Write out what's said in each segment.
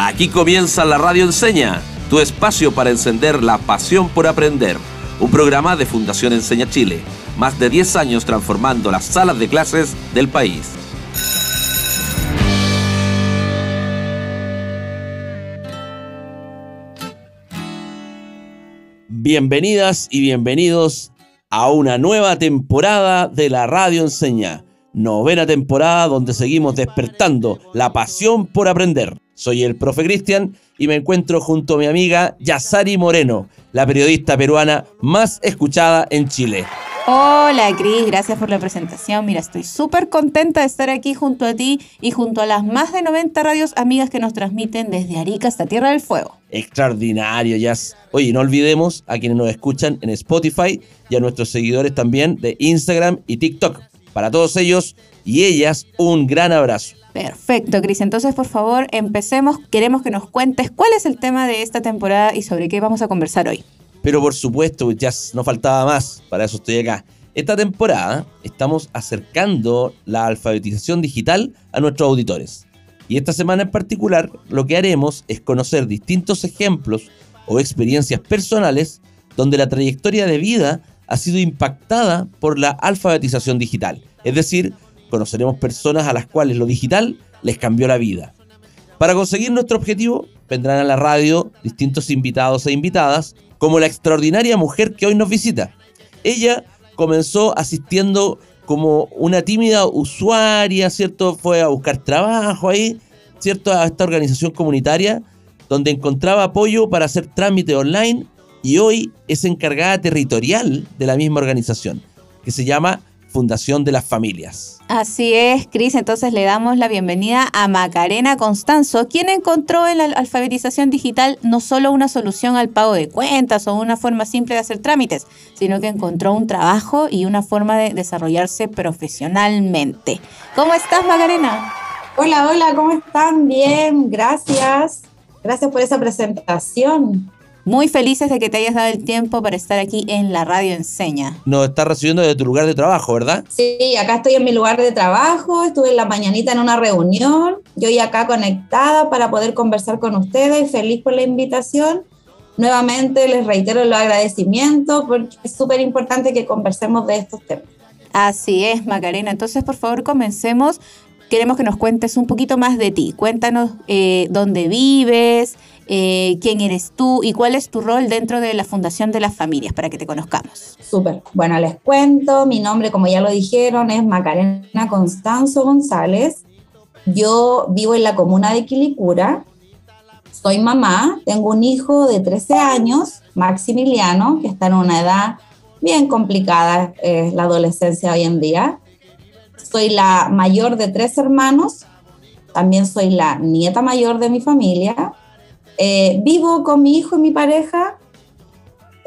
Aquí comienza la Radio Enseña, tu espacio para encender la pasión por aprender. Un programa de Fundación Enseña Chile, más de 10 años transformando las salas de clases del país. Bienvenidas y bienvenidos a una nueva temporada de la Radio Enseña, novena temporada donde seguimos despertando la pasión por aprender. Soy el profe Cristian y me encuentro junto a mi amiga Yasari Moreno, la periodista peruana más escuchada en Chile. Hola Cris, gracias por la presentación. Mira, estoy súper contenta de estar aquí junto a ti y junto a las más de 90 radios amigas que nos transmiten desde Arica hasta Tierra del Fuego. Extraordinario, Yas. Oye, no olvidemos a quienes nos escuchan en Spotify y a nuestros seguidores también de Instagram y TikTok. Para todos ellos y ellas, un gran abrazo. Perfecto, Cris. Entonces, por favor, empecemos. Queremos que nos cuentes cuál es el tema de esta temporada y sobre qué vamos a conversar hoy. Pero por supuesto, ya no faltaba más, para eso estoy acá. Esta temporada estamos acercando la alfabetización digital a nuestros auditores. Y esta semana en particular lo que haremos es conocer distintos ejemplos o experiencias personales donde la trayectoria de vida ha sido impactada por la alfabetización digital. Es decir, conoceremos personas a las cuales lo digital les cambió la vida. Para conseguir nuestro objetivo, vendrán a la radio distintos invitados e invitadas, como la extraordinaria mujer que hoy nos visita. Ella comenzó asistiendo como una tímida usuaria, ¿cierto? Fue a buscar trabajo ahí, ¿cierto? A esta organización comunitaria, donde encontraba apoyo para hacer trámite online y hoy es encargada territorial de la misma organización, que se llama Fundación de las Familias. Así es, Cris. Entonces le damos la bienvenida a Macarena Constanzo, quien encontró en la alfabetización digital no solo una solución al pago de cuentas o una forma simple de hacer trámites, sino que encontró un trabajo y una forma de desarrollarse profesionalmente. ¿Cómo estás, Macarena? Hola, hola, ¿cómo están? Bien, gracias. Gracias por esa presentación. Muy felices de que te hayas dado el tiempo para estar aquí en la radio Enseña. Nos estás recibiendo desde tu lugar de trabajo, ¿verdad? Sí, acá estoy en mi lugar de trabajo, estuve en la mañanita en una reunión, yo y acá conectada para poder conversar con ustedes, feliz por la invitación. Nuevamente les reitero los agradecimientos porque es súper importante que conversemos de estos temas. Así es, Macarena. Entonces, por favor, comencemos. Queremos que nos cuentes un poquito más de ti. Cuéntanos eh, dónde vives, eh, quién eres tú y cuál es tu rol dentro de la Fundación de las Familias para que te conozcamos. Súper. Bueno, les cuento, mi nombre, como ya lo dijeron, es Macarena Constanzo González. Yo vivo en la comuna de Quilicura. Soy mamá, tengo un hijo de 13 años, Maximiliano, que está en una edad bien complicada, es la adolescencia hoy en día. Soy la mayor de tres hermanos, también soy la nieta mayor de mi familia eh, vivo con mi hijo y mi pareja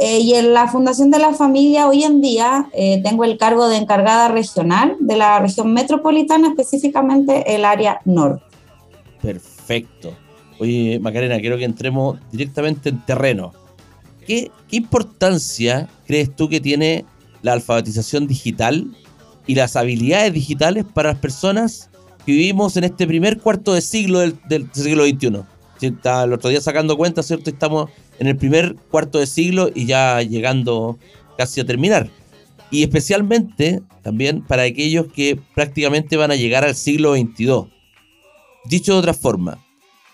eh, y en la Fundación de la Familia hoy en día eh, tengo el cargo de encargada regional de la región metropolitana, específicamente el área norte. Perfecto. Oye, Macarena, quiero que entremos directamente en terreno. ¿Qué, ¿Qué importancia crees tú que tiene la alfabetización digital y las habilidades digitales para las personas que vivimos en este primer cuarto de siglo del siglo XXI? El otro día sacando cuenta, ¿cierto? Estamos en el primer cuarto de siglo y ya llegando casi a terminar. Y especialmente también para aquellos que prácticamente van a llegar al siglo XXII. Dicho de otra forma,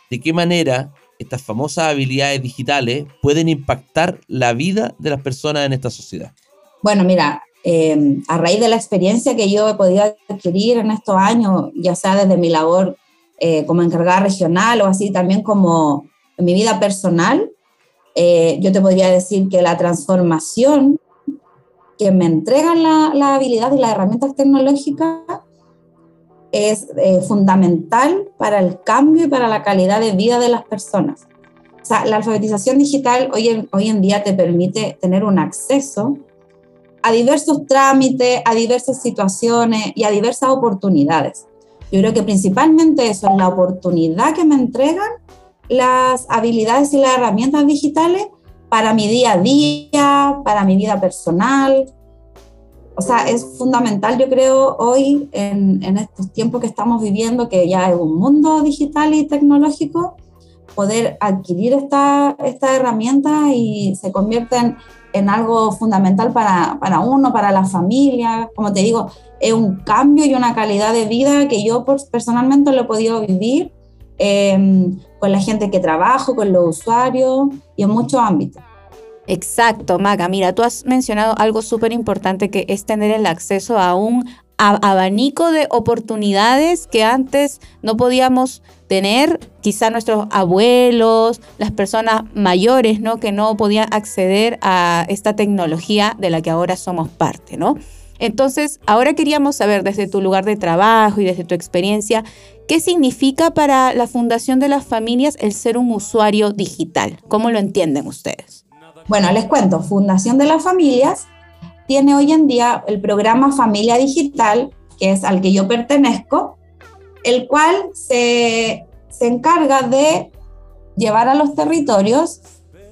¿de qué manera estas famosas habilidades digitales pueden impactar la vida de las personas en esta sociedad? Bueno, mira, eh, a raíz de la experiencia que yo he podido adquirir en estos años, ya sea desde mi labor eh, como encargada regional o así también como en mi vida personal, eh, yo te podría decir que la transformación que me entregan la, la habilidad y las herramientas tecnológicas es eh, fundamental para el cambio y para la calidad de vida de las personas. O sea, la alfabetización digital hoy en, hoy en día te permite tener un acceso a diversos trámites, a diversas situaciones y a diversas oportunidades. Yo creo que principalmente eso es la oportunidad que me entregan las habilidades y las herramientas digitales para mi día a día, para mi vida personal. O sea, es fundamental, yo creo, hoy en, en estos tiempos que estamos viviendo, que ya es un mundo digital y tecnológico, poder adquirir esta, esta herramienta y se convierten en algo fundamental para, para, uno, para la familia. Como te digo, es un cambio y una calidad de vida que yo personalmente lo he podido vivir eh, con la gente que trabajo, con los usuarios y en muchos ámbitos. Exacto, Maga. Mira, tú has mencionado algo súper importante que es tener el acceso a un abanico de oportunidades que antes no podíamos tener, quizá nuestros abuelos, las personas mayores, ¿no? Que no podían acceder a esta tecnología de la que ahora somos parte, ¿no? Entonces, ahora queríamos saber desde tu lugar de trabajo y desde tu experiencia, ¿qué significa para la Fundación de las Familias el ser un usuario digital? ¿Cómo lo entienden ustedes? Bueno, les cuento, Fundación de las Familias tiene hoy en día el programa Familia Digital, que es al que yo pertenezco, el cual se, se encarga de llevar a los territorios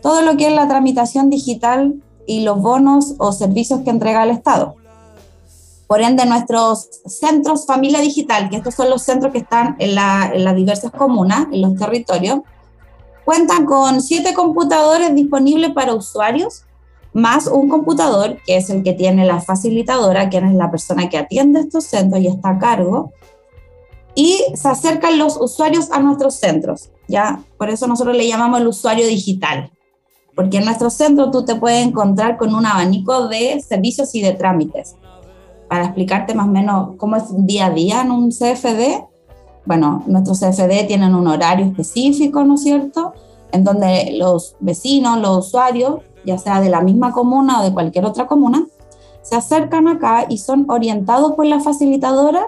todo lo que es la tramitación digital y los bonos o servicios que entrega el Estado. Por ende, nuestros centros Familia Digital, que estos son los centros que están en, en las diversas comunas, en los territorios, cuentan con siete computadores disponibles para usuarios, más un computador, que es el que tiene la facilitadora, que es la persona que atiende estos centros y está a cargo, y se acercan los usuarios a nuestros centros, ¿ya? Por eso nosotros le llamamos el usuario digital, porque en nuestro centro tú te puedes encontrar con un abanico de servicios y de trámites. Para explicarte más o menos cómo es un día a día en un CFD, bueno, nuestros CFD tienen un horario específico, ¿no es cierto? En donde los vecinos, los usuarios, ya sea de la misma comuna o de cualquier otra comuna, se acercan acá y son orientados por la facilitadora,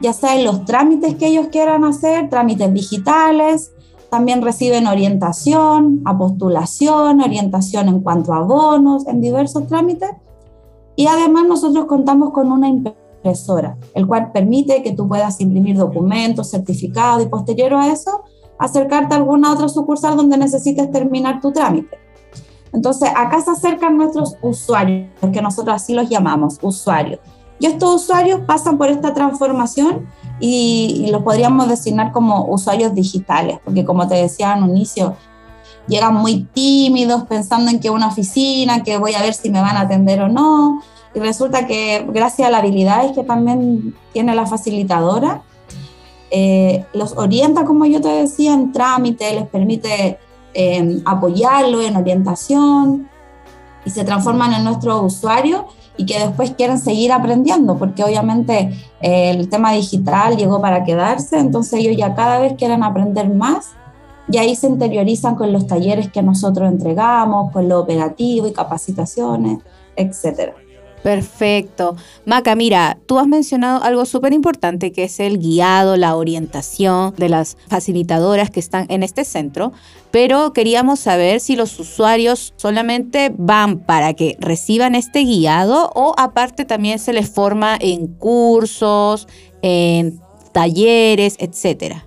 ya sea en los trámites que ellos quieran hacer, trámites digitales, también reciben orientación, apostulación, orientación en cuanto a bonos, en diversos trámites. Y además nosotros contamos con una el cual permite que tú puedas imprimir documentos, certificados y posterior a eso, acercarte a alguna otra sucursal donde necesites terminar tu trámite. Entonces, acá se acercan nuestros usuarios, que nosotros así los llamamos, usuarios. Y estos usuarios pasan por esta transformación y, y los podríamos designar como usuarios digitales, porque como te decía en un inicio, llegan muy tímidos pensando en que una oficina, que voy a ver si me van a atender o no, y resulta que gracias a la habilidades que también tiene la facilitadora, eh, los orienta, como yo te decía, en trámite, les permite eh, apoyarlo en orientación y se transforman en nuestros usuarios y que después quieren seguir aprendiendo, porque obviamente eh, el tema digital llegó para quedarse, entonces ellos ya cada vez quieren aprender más y ahí se interiorizan con los talleres que nosotros entregamos, con lo operativo y capacitaciones, etcétera. Perfecto. Maca, mira, tú has mencionado algo súper importante que es el guiado, la orientación de las facilitadoras que están en este centro, pero queríamos saber si los usuarios solamente van para que reciban este guiado o aparte también se les forma en cursos, en talleres, etcétera.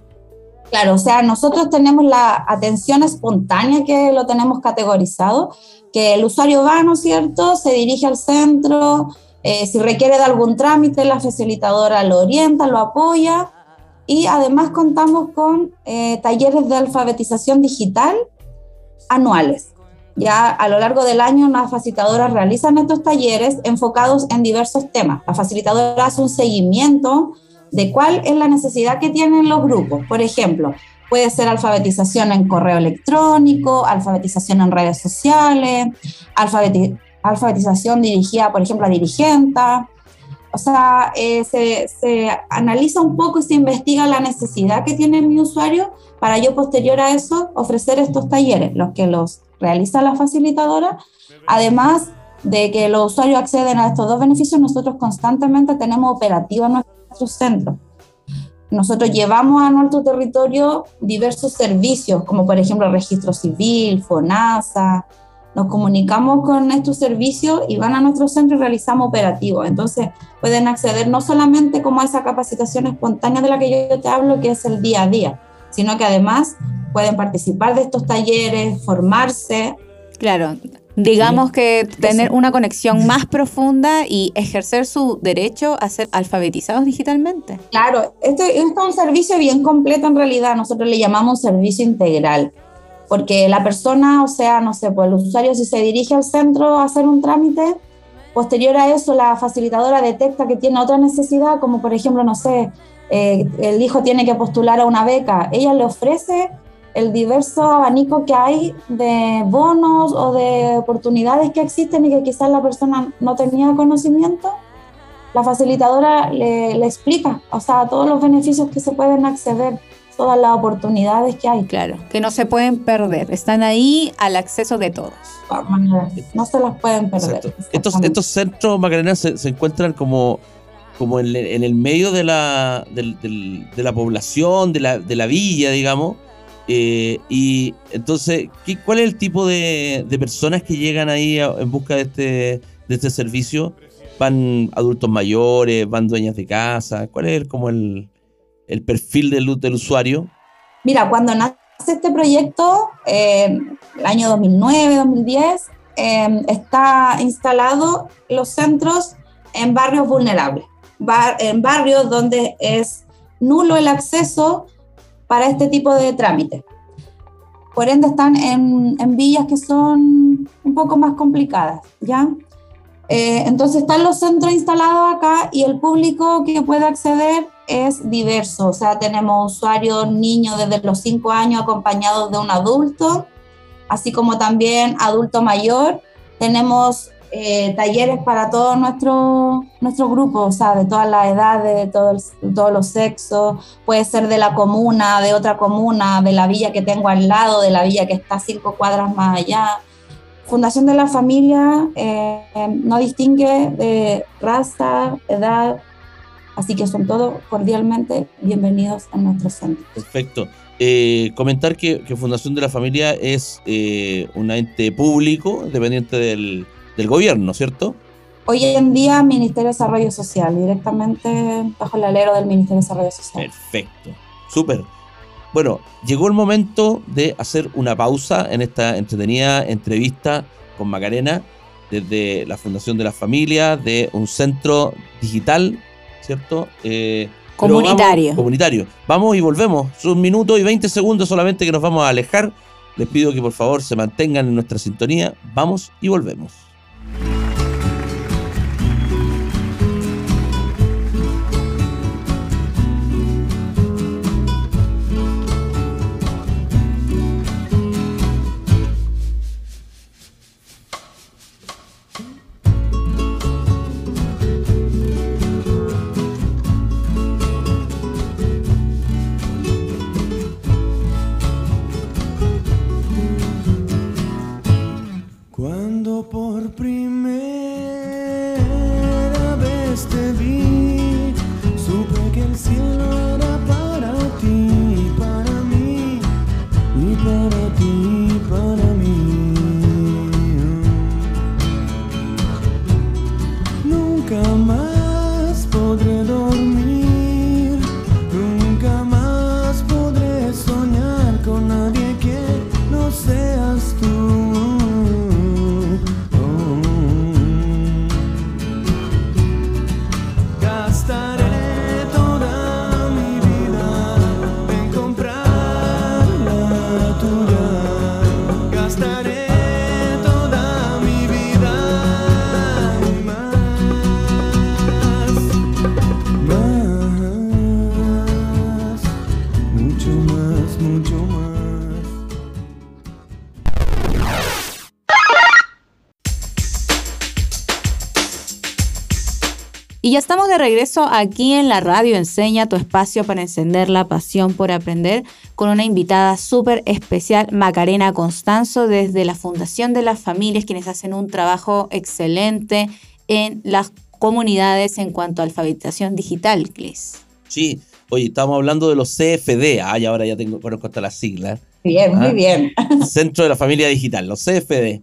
Claro, o sea, nosotros tenemos la atención espontánea que lo tenemos categorizado, que el usuario va, ¿no es cierto? Se dirige al centro, eh, si requiere de algún trámite, la facilitadora lo orienta, lo apoya y además contamos con eh, talleres de alfabetización digital anuales. Ya a lo largo del año las facilitadoras realizan estos talleres enfocados en diversos temas. La facilitadora hace un seguimiento de cuál es la necesidad que tienen los grupos. Por ejemplo, puede ser alfabetización en correo electrónico, alfabetización en redes sociales, alfabetización dirigida, por ejemplo, a dirigenta. O sea, eh, se, se, analiza un poco y se investiga la necesidad que tiene mi usuario para yo posterior a eso ofrecer estos talleres, los que los realiza la facilitadora. Además de que los usuarios acceden a estos dos beneficios, nosotros constantemente tenemos operativa nuestra nuestros centros. Nosotros llevamos a nuestro territorio diversos servicios, como por ejemplo registro civil, FONASA. Nos comunicamos con estos servicios y van a nuestro centro y realizamos operativos. Entonces pueden acceder no solamente como a esa capacitación espontánea de la que yo te hablo, que es el día a día, sino que además pueden participar de estos talleres, formarse. Claro, digamos que tener una conexión más profunda y ejercer su derecho a ser alfabetizados digitalmente. Claro, esto, es un servicio bien completo en realidad, nosotros le llamamos servicio integral. porque la persona, o sea, no sé, pues el usuario si se dirige al centro a hacer un trámite, posterior a eso la facilitadora detecta que tiene otra necesidad, como por ejemplo, no sé, eh, el hijo tiene que postular a una beca, ella le ofrece el diverso abanico que hay de bonos o de oportunidades que existen y que quizás la persona no tenía conocimiento, la facilitadora le, le explica, o sea, todos los beneficios que se pueden acceder todas las oportunidades que hay. Claro, que no se pueden perder, están ahí al acceso de todos. No se las pueden perder. Estos, estos centros, Macarena, se, se encuentran como, como en, en, el medio de la, de, de, la población, de la, de la villa, digamos. Eh, y entonces, ¿qué, ¿cuál es el tipo de, personas que llegan ahí en busca de este, de este servicio? ¿Van adultos mayores? ¿Van dueñas de casa? ¿Cuál es como el, el perfil del, usuario? Mira, cuando nace este proyecto, eh, el año 2009, 2010, eh, está instalado los centros en barrios vulnerables, en barrios donde es nulo el acceso para este tipo de trámites. Por ende, están en, en villas que son un poco más complicadas, ¿ya? Eh, entonces están los centros instalados acá y el público que puede acceder es diverso, o sea, tenemos usuarios niños desde los 5 años acompañados de un adulto, así como también adulto mayor. Tenemos eh, talleres para todo nuestro, nuestro grupo, o sea, de todas las edades, de, todo todos los sexos, puede ser de la comuna, de otra comuna, de la villa que tengo al lado, de la villa que está cinco cuadras más allá. Fundación de la Familia eh, no distingue de raza, edad, Así que son todos cordialmente bienvenidos a nuestro centro. Perfecto. Eh, comentar que, que, Fundación de la Familia es eh, un ente público dependiente del, del, gobierno, ¿cierto? Hoy en día Ministerio de Desarrollo Social, directamente bajo el alero del Ministerio de Desarrollo Social. Perfecto, súper. Bueno, llegó el momento de hacer una pausa en esta entretenida entrevista con Macarena desde la Fundación de la Familia, de un centro digital ¿cierto? Eh, comunitario. Vamos, comunitario. Vamos y volvemos. Son un minuto y 20 segundos solamente que nos vamos a alejar. Les pido que por favor se mantengan en nuestra sintonía. Vamos y volvemos. Y ya estamos de regreso aquí en la radio Enseña, tu espacio para encender la pasión por aprender, con una invitada súper especial, Macarena Constanzo, desde la Fundación de las Familias, quienes hacen un trabajo excelente en las comunidades en cuanto a alfabetización digital, Clis. Sí, oye, estamos hablando de los CFD, ay, ahora ya tengo, conozco hasta las siglas. Bien, muy ¿Ah? bien. Centro de la Familia Digital, los CFD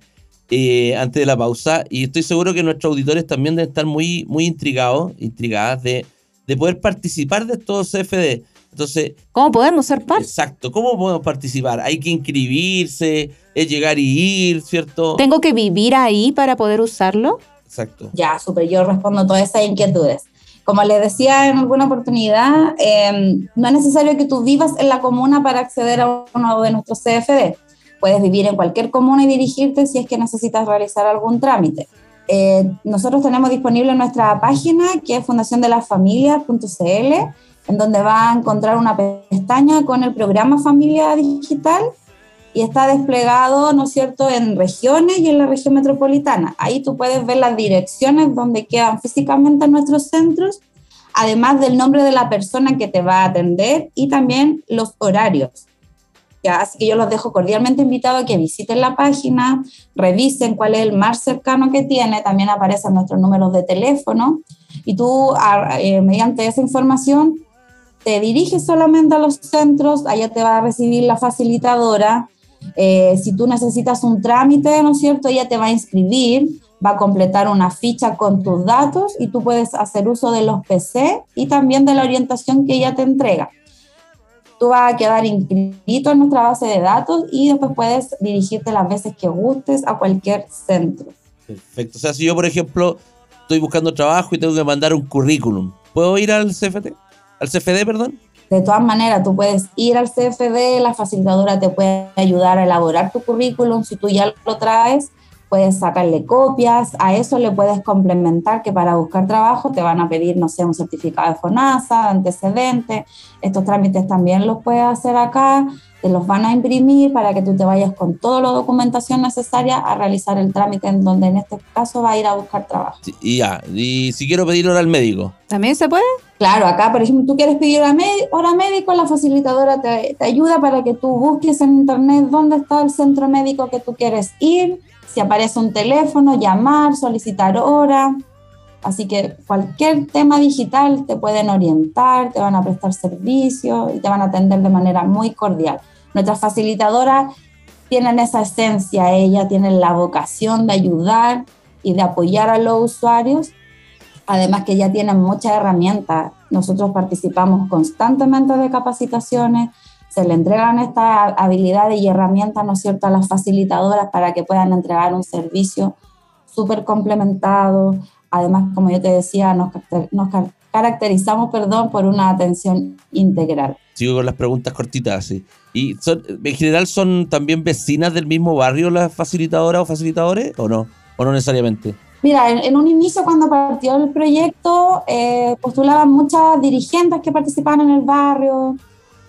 eh, antes de la pausa y estoy seguro que nuestros auditores también deben estar muy, muy intrigados, intrigadas de, de poder participar de estos CFD. Entonces, ¿cómo podemos ser parte? Exacto, ¿cómo podemos participar? Hay que inscribirse, es llegar y ir, ¿cierto? ¿Tengo que vivir ahí para poder usarlo? Exacto. Ya, súper, yo respondo todas esas inquietudes. Como les decía en alguna oportunidad, eh, no es necesario que tú vivas en la comuna para acceder a uno de nuestros CFD puedes vivir en cualquier comuna y dirigirte si es que necesitas realizar algún trámite. Eh, nosotros tenemos disponible nuestra página que es fundaciondelafamilia.cl, en donde va a encontrar una pestaña con el programa Familia Digital y está desplegado, ¿no es cierto?, en regiones y en la región metropolitana. Ahí tú puedes ver las direcciones donde quedan físicamente nuestros centros, además del nombre de la persona que te va a atender y también los horarios. Así que yo los dejo cordialmente invitados a que visiten la página, revisen cuál es el más cercano que tiene, también aparecen nuestros números de teléfono y tú eh, mediante esa información te diriges solamente a los centros, allá te va a recibir la facilitadora. Eh, si tú necesitas un trámite, ¿no es cierto? Ella te va a inscribir, va a completar una ficha con tus datos y tú puedes hacer uso de los PC y también de la orientación que ella te entrega tú vas a quedar inscrito en nuestra base de datos y después puedes dirigirte las veces que gustes a cualquier centro. Perfecto. O sea, si yo, por ejemplo, estoy buscando trabajo y tengo que mandar un currículum, ¿puedo ir al CFD? ¿Al CFD, perdón? De todas maneras, tú puedes ir al CFD, la facilitadora te puede ayudar a elaborar tu currículum si tú ya lo traes puedes sacarle copias, a eso le puedes complementar que para buscar trabajo te van a pedir, no sé, un certificado de FONASA, antecedentes, estos trámites también los puedes hacer acá, te los van a imprimir para que tú te vayas con toda la documentación necesaria a realizar el trámite en donde en este caso va a ir a buscar trabajo. y ya, y si quiero pedir hora al médico. ¿También se puede? Claro, acá, por ejemplo, tú quieres pedir hora médico, la facilitadora te, te ayuda para que tú busques en internet dónde está el centro médico que tú quieres ir, si aparece un teléfono, llamar, solicitar hora. Así que cualquier tema digital te pueden orientar, te van a prestar servicio y te van a atender de manera muy cordial. Nuestras facilitadoras tienen esa esencia, ellas tienen la vocación de ayudar y de apoyar a los usuarios, además que ya tienen muchas herramientas. Nosotros participamos constantemente de capacitaciones, se le entregan estas habilidades y herramientas, ¿no es cierto?, a las facilitadoras para que puedan entregar un servicio súper complementado. Además, como yo te decía, nos, nos caracterizamos, perdón, por una atención integral. Sigo con las preguntas cortitas, sí. ¿Y en general son también vecinas del mismo barrio las facilitadoras o facilitadores o no? ¿O no necesariamente? Mira, en, un inicio cuando partió el proyecto eh, postulaban muchas dirigentes que participaban en el barrio,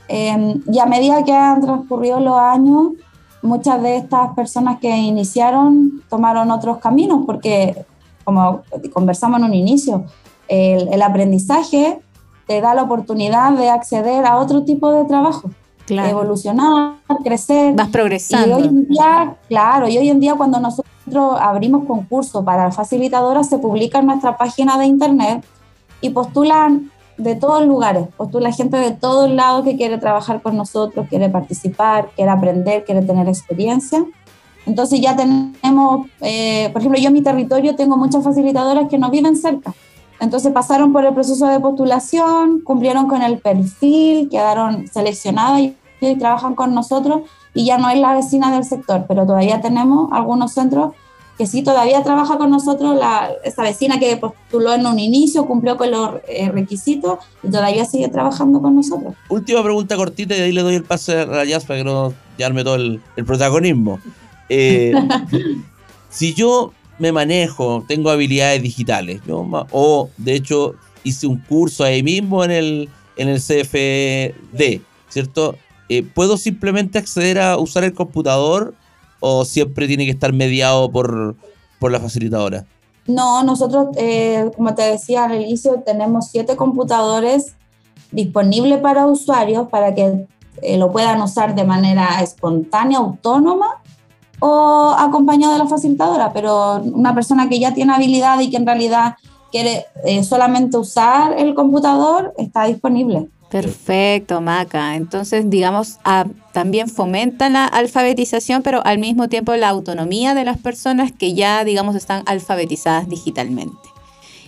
Em, y a medida que han transcurrido los años, muchas de estas personas que iniciaron tomaron otros caminos, porque como conversamos en un inicio, el, aprendizaje te da la oportunidad de acceder a otro tipo de trabajo, evolucionar, crecer. Vas progresando. Y hoy en día, claro, y hoy en día cuando nosotros abrimos concurso para facilitadoras, se publica en nuestra página de internet y postulan de todos lugares, postula gente de todos lados que quiere trabajar con nosotros, quiere participar, quiere aprender, quiere tener experiencia. Entonces ya tenemos, eh, por ejemplo, yo en mi territorio tengo muchas facilitadoras que no viven cerca. Entonces pasaron por el proceso de postulación, cumplieron con el perfil, quedaron seleccionadas y trabajan con nosotros y ya no es la vecina del sector, pero todavía tenemos algunos centros que sí todavía trabaja con nosotros, la, esa vecina que postuló en un inicio, cumplió con los eh, requisitos y todavía sigue trabajando con nosotros. Última pregunta cortita y ahí le doy el pase a Rayas para que no llevarme todo el, protagonismo. Eh, si yo me manejo, tengo habilidades digitales, o de hecho hice un curso ahí mismo en el, en el CFD, ¿cierto? Eh, ¿Puedo simplemente acceder a usar el computador o siempre tiene que estar mediado por, la facilitadora? No, nosotros, eh, como te decía al inicio, tenemos siete computadores disponibles para usuarios para que eh, lo puedan usar de manera espontánea, autónoma o acompañado de la facilitadora, pero una persona que ya tiene habilidad y que en realidad quiere eh, solamente usar el computador está disponible. Perfecto, Maca. Entonces, digamos, también fomenta la alfabetización, pero al mismo tiempo la autonomía de las personas que ya, digamos, están alfabetizadas digitalmente.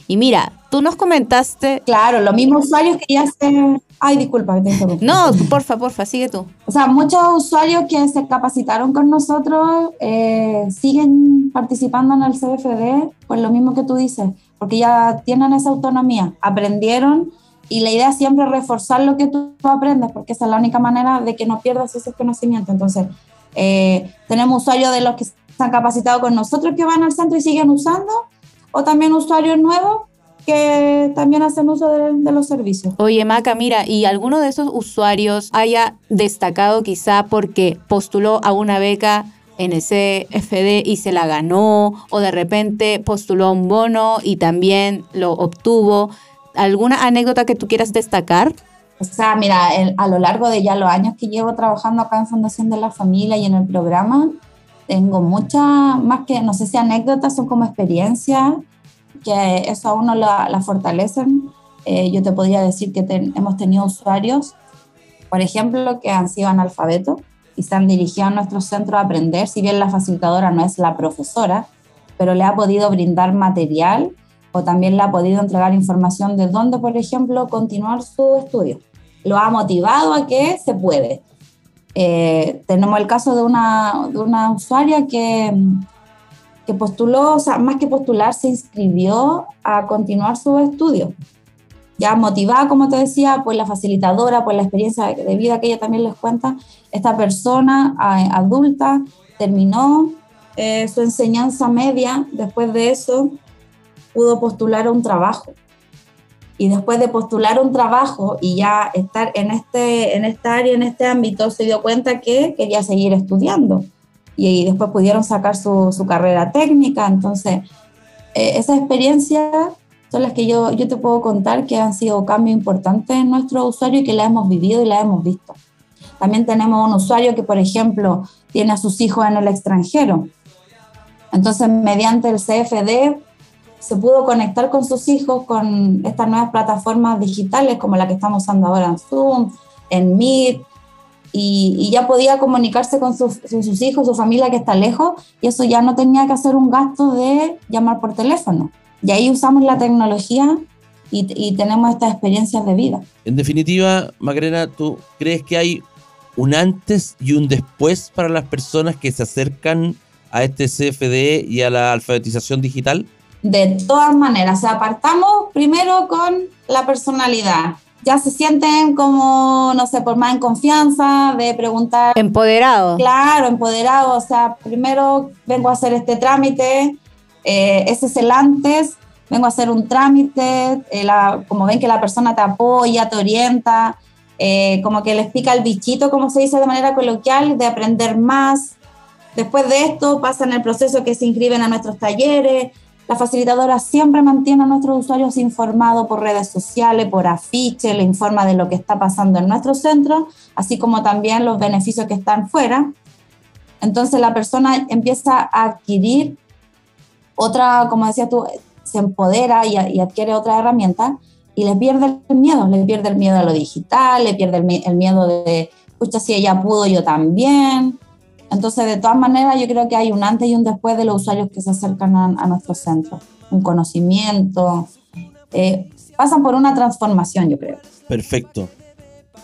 Y mira, tú nos comentaste... Claro, los mismos usuarios que ya se... Ay, disculpa, te interrumpo. No, porfa, porfa, sigue tú. O sea, muchos usuarios que se capacitaron con nosotros eh, siguen participando en el CFD por lo mismo que tú dices, porque ya tienen esa autonomía, aprendieron y la idea siempre es reforzar lo que tú aprendes, porque esa es la única manera de que no pierdas ese conocimiento. Entonces, Eh, tenemos usuarios de los que se han capacitado con nosotros que van al centro y siguen usando, o también usuarios nuevos que también hacen uso de, los servicios. Oye, Maca, mira, ¿y alguno de esos usuarios haya destacado quizá porque postuló a una beca en ese FD y se la ganó, o de repente postuló un bono y también lo obtuvo? ¿Alguna anécdota que tú quieras destacar? O sea, mira, a lo largo de ya los años que llevo trabajando acá en Fundación de la Familia y en el programa, tengo muchas, más que, no sé si anécdotas, son como experiencias que eso a uno la, la fortalecen. Eh, yo te podría decir que hemos tenido usuarios, por ejemplo, que han sido analfabetos y se han dirigido a nuestro centro a aprender, si bien la facilitadora no es la profesora, pero le ha podido brindar material o también le ha podido entregar información de dónde, por ejemplo, continuar su estudio. Lo ha motivado a que se puede. Eh, tenemos el caso de una, de usuaria que que postuló, o sea, más que postular, se inscribió a continuar su estudio. Ya motivada, como te decía, por la facilitadora, por la experiencia de vida que ella también les cuenta, esta persona adulta terminó eh, su enseñanza media, después de eso pudo postular un trabajo. Y después de postular un trabajo y ya estar en, este, en esta área, en este ámbito, se dio cuenta que quería seguir estudiando y, después pudieron sacar su, su carrera técnica. Entonces, eh, esas experiencias son las que yo, yo te puedo contar que han sido cambios importantes en nuestro usuario y que la hemos vivido y la hemos visto. También tenemos un usuario que, por ejemplo, tiene a sus hijos en el extranjero. Entonces, mediante el CFD, se pudo conectar con sus hijos con estas nuevas plataformas digitales como la que estamos usando ahora en Zoom, en Meet, y, ya podía comunicarse con sus, hijos, su familia que está lejos, y eso ya no tenía que hacer un gasto de llamar por teléfono. Y ahí usamos la tecnología y, tenemos estas experiencias de vida. En definitiva, Macarena, ¿tú crees que hay un antes y un después para las personas que se acercan a este CFD y a la alfabetización digital? De todas maneras, apartamos primero con la personalidad ya se sienten como, no sé, por más en confianza de preguntar. Empoderado. Claro, empoderado. O sea, primero vengo a hacer este trámite, eh, ese es el antes, vengo a hacer un trámite, eh, como ven que la persona te apoya, te orienta, eh, como que les pica el bichito, como se dice de manera coloquial, de aprender más. Después de esto pasan el proceso que se inscriben a nuestros talleres, la facilitadora siempre mantiene a nuestros usuarios informados por redes sociales, por afiches, le informa de lo que está pasando en nuestro centro, así como también los beneficios que están fuera. Entonces la persona empieza a adquirir otra, como decía tú, se empodera y, adquiere otra herramienta y le pierde el miedo, le pierde el miedo a lo digital, le pierde el, el miedo de, escucha, si ella pudo, yo también. Entonces, de todas maneras, yo creo que hay un antes y un después de los usuarios que se acercan a, nuestro centro. Un conocimiento. Eh, pasan por una transformación, yo creo. Perfecto.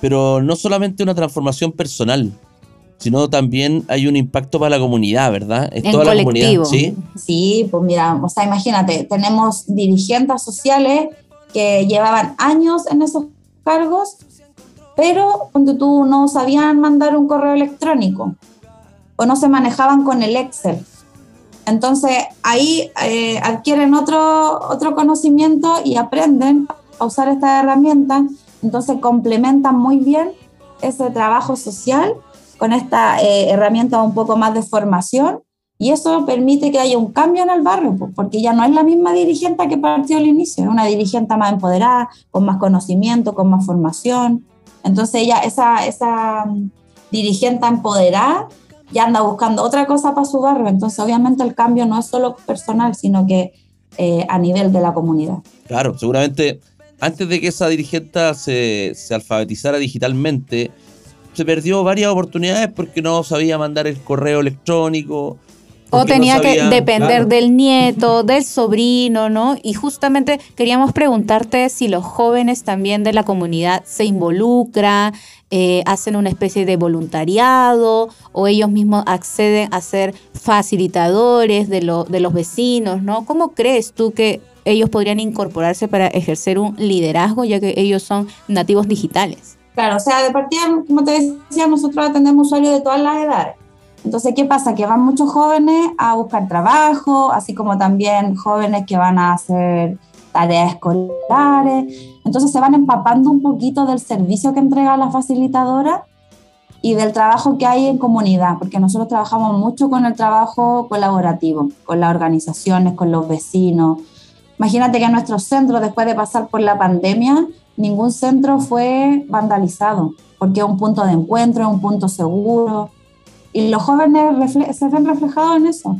Pero no solamente una transformación personal, sino también hay un impacto para la comunidad, ¿verdad? Es toda la comunidad, ¿sí? Sí, pues mira, o sea, imagínate, tenemos dirigentes sociales que llevaban años en esos cargos, pero cuando tú no sabían mandar un correo electrónico o no se manejaban con el Excel. Entonces ahí eh, adquieren otro, otro conocimiento y aprenden a usar esta herramienta. Entonces complementan muy bien ese trabajo social con esta eh, herramienta un poco más de formación y eso permite que haya un cambio en el barrio, porque ya no es la misma dirigente que partió al inicio, es una dirigente más empoderada, con más conocimiento, con más formación. Entonces ella, esa, esa mm, dirigente empoderada ya anda buscando otra cosa para su barrio. Entonces, obviamente, el cambio no es solo personal, sino que eh, a nivel de la comunidad. Claro, seguramente antes de que esa dirigente se, se alfabetizara digitalmente, se perdió varias oportunidades porque no sabía mandar el correo electrónico, o tenía que depender del nieto, del sobrino, ¿no? Y justamente queríamos preguntarte si los jóvenes también de la comunidad se involucran, eh, hacen una especie de voluntariado o ellos mismos acceden a ser facilitadores de, de los vecinos, ¿no? ¿Cómo crees tú que ellos podrían incorporarse para ejercer un liderazgo, ya que ellos son nativos digitales? Claro, o sea, de partida, como te decía, nosotros atendemos usuarios de todas las edades Entonces, ¿qué pasa? Que van muchos jóvenes a buscar trabajo, así como también jóvenes que van a hacer tareas escolares. Entonces se van empapando un poquito del servicio que entrega la facilitadora y del trabajo que hay en comunidad, porque nosotros trabajamos mucho con el trabajo colaborativo, con las organizaciones, con los vecinos. Imagínate que en nuestro centro, después de pasar por la pandemia, ningún centro fue vandalizado, porque es un punto de encuentro, es un punto seguro. Y los jóvenes se ven reflejados en eso,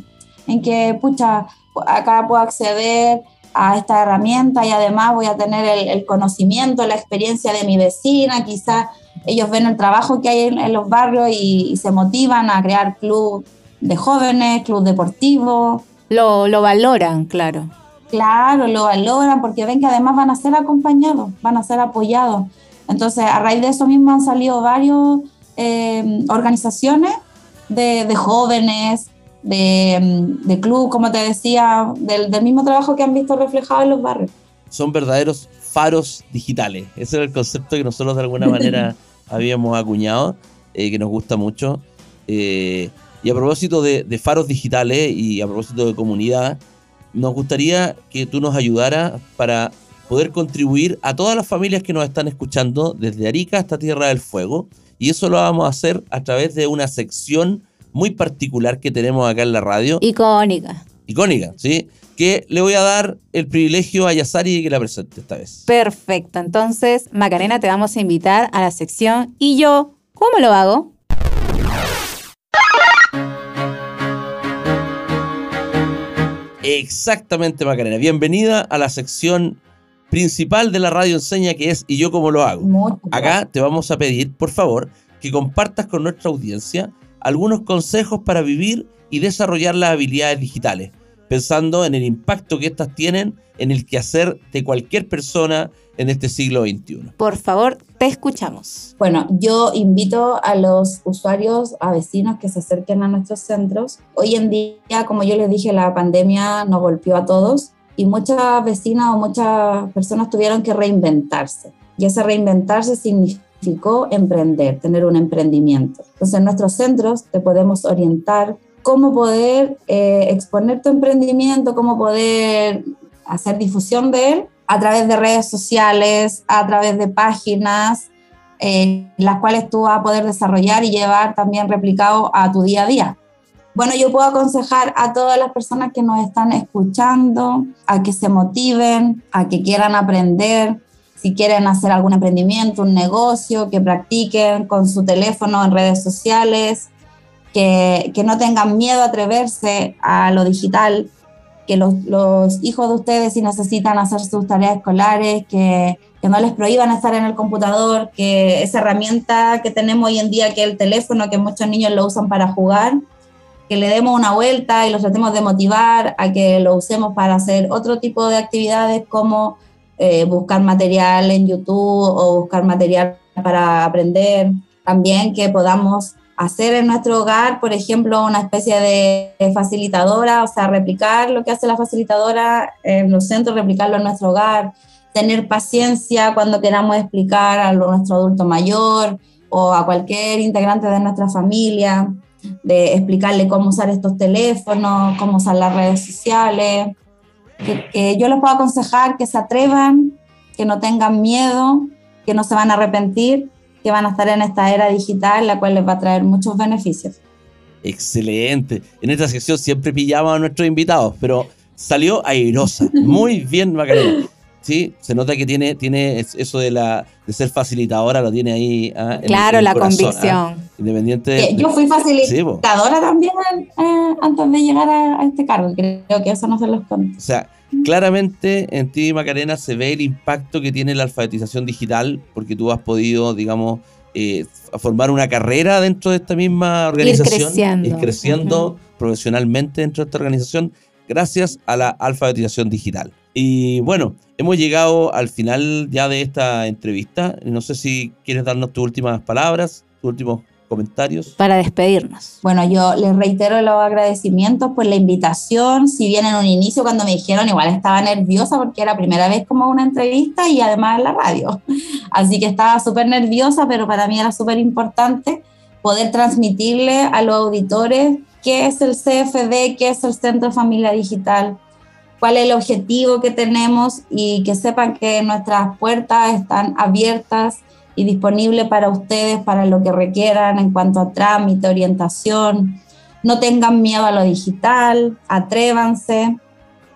en que, pucha, acá puedo acceder a esta herramienta y además voy a tener el, conocimiento, la experiencia de mi vecina, quizás ellos ven el trabajo que hay en, los barrios y, se motivan a crear club de jóvenes, club deportivo. Lo, lo valoran, claro. Claro, lo valoran porque ven que además van a ser acompañados, van a ser apoyados. Entonces, a raíz de eso mismo han salido varias eh, organizaciones de, jóvenes, de, club, como te decía, del, mismo trabajo que han visto reflejado en los barrios. Son verdaderos faros digitales. Ese era el concepto que nosotros de alguna manera habíamos acuñado, eh, que nos gusta mucho. Eh, y a propósito de, faros digitales y a propósito de comunidad, nos gustaría que tú nos ayudaras para poder contribuir a todas las familias que nos están escuchando desde Arica hasta Tierra del Fuego. Y eso lo vamos a hacer a través de una sección muy particular que tenemos acá en la radio. Icónica. Icónica, ¿sí? Que le voy a dar el privilegio a Yasari de que la presente esta vez. Perfecto. Entonces, Macarena, te vamos a invitar a la sección. ¿Y yo cómo lo hago? Exactamente, Macarena. Bienvenida a la sección principal de la radio enseña que es ¿Y yo cómo lo hago? Acá te vamos a pedir, por favor, que compartas con nuestra audiencia algunos consejos para vivir y desarrollar las habilidades digitales, pensando en el impacto que éstas tienen en el quehacer de cualquier persona en este siglo XXI. Por favor, te escuchamos. Bueno, yo invito a los usuarios, a vecinos que se acerquen a nuestros centros. Hoy en día, como yo les dije, la pandemia nos golpeó a todos y muchas vecinas o muchas personas tuvieron que reinventarse. Y ese reinventarse significa emprender, tener un emprendimiento. Entonces, en nuestros centros te podemos orientar cómo poder eh, exponer tu emprendimiento, cómo poder hacer difusión de él a través de redes sociales, a través de páginas, eh, las cuales tú vas a poder desarrollar y llevar también replicado a tu día a día. Bueno, yo puedo aconsejar a todas las personas que nos están escuchando a que se motiven, a que quieran aprender, si quieren hacer algún emprendimiento, un negocio, que practiquen con su teléfono en redes sociales, que, que no tengan miedo a atreverse a lo digital, que los, los, hijos de ustedes si necesitan hacer sus tareas escolares, que, que, no les prohíban estar en el computador, que esa herramienta que tenemos hoy en día, que es el teléfono, que muchos niños lo usan para jugar, que le demos una vuelta y los tratemos de motivar a que lo usemos para hacer otro tipo de actividades como eh, buscar material en YouTube o buscar material para aprender. También que podamos hacer en nuestro hogar, por ejemplo, una especie de facilitadora, o sea, replicar lo que hace la facilitadora en los centros, replicarlo en nuestro hogar, tener paciencia cuando queramos explicar a nuestro adulto mayor o a cualquier integrante de nuestra familia, de explicarle cómo usar estos teléfonos, cómo usar las redes sociales, que, yo les puedo aconsejar que se atrevan, que no tengan miedo, que no se van a arrepentir, que van a estar en esta era digital, la cual les va a traer muchos beneficios. Excelente. En esta sección siempre pillamos a nuestros invitados, pero salió airosa. Muy bien, Macarena. Sí, se nota que tiene, tiene eso de la de ser facilitadora, lo tiene ahí. Ah, claro, la ¿ah? convicción. Independiente. Yo fui facilitadora también eh, antes de llegar a, este cargo. Creo que eso no se los conté. O sea, claramente en ti, Macarena, se ve el impacto que tiene la alfabetización digital, porque tú has podido, digamos, eh, formar una carrera dentro de esta misma organización. Ir creciendo. Ir creciendo profesionalmente dentro de esta organización gracias a la alfabetización digital. Y bueno, hemos llegado al final ya de esta entrevista. No sé si quieres darnos tus últimas palabras, tus últimos comentarios. Para despedirnos. Bueno, yo les reitero los agradecimientos por la invitación. Si bien en un inicio cuando me dijeron, igual estaba nerviosa porque era la primera vez como una entrevista y además en la radio. Así que estaba súper nerviosa, pero para mí era súper importante poder transmitirle a los auditores qué es el CFD, qué es el Centro Familia Digital, cuál es el objetivo que tenemos y que sepan que nuestras puertas están abiertas y disponibles para ustedes, para lo que requieran en cuanto a trámite, orientación. No tengan miedo a lo digital, atrévanse.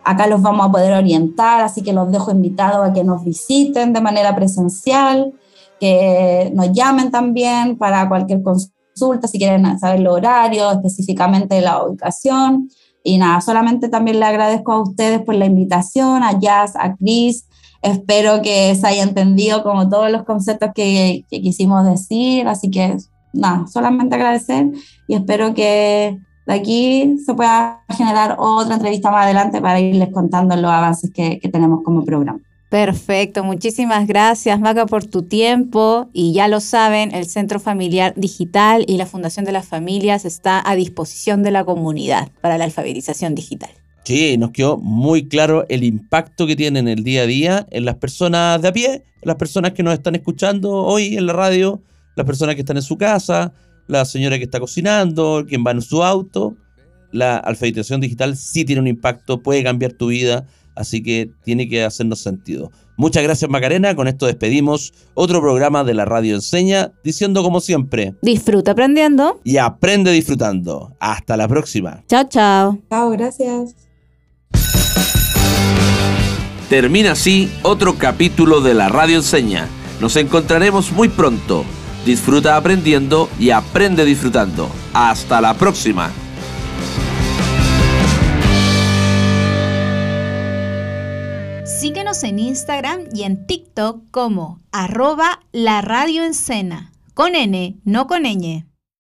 Acá los vamos a poder orientar, así que los dejo invitados a que nos visiten de manera presencial, que nos llamen también para cualquier consulta, si quieren saber los horarios, específicamente la ubicación. Y nada, solamente también le agradezco a ustedes por la invitación, a Jazz, a Chris. Espero que se haya entendido como todos los conceptos que, que quisimos decir. Así que nada, solamente agradecer y espero que de aquí se pueda generar otra entrevista más adelante para irles contando los avances que, que tenemos como programa. Perfecto, muchísimas gracias Maca por tu tiempo y ya lo saben, el Centro Familiar Digital y la Fundación de las Familias está a disposición de la comunidad para la alfabetización digital. Sí, nos quedó muy claro el impacto que tiene en el día a día en las personas de a pie, las personas que nos están escuchando hoy en la radio, las personas que están en su casa, la señora que está cocinando, quien va en su auto. La alfabetización digital sí tiene un impacto, puede cambiar tu vida así que tiene que hacernos sentido. Muchas gracias Macarena, con esto despedimos otro programa de la Radio Enseña, diciendo como siempre, disfruta aprendiendo y aprende disfrutando. Hasta la próxima. Chao, chao. Chao, gracias. Termina así otro capítulo de la Radio Enseña. Nos encontraremos muy pronto. Disfruta aprendiendo y aprende disfrutando. Hasta la próxima. Síguenos en Instagram y en TikTok como arroba la radio con N, no con ñ.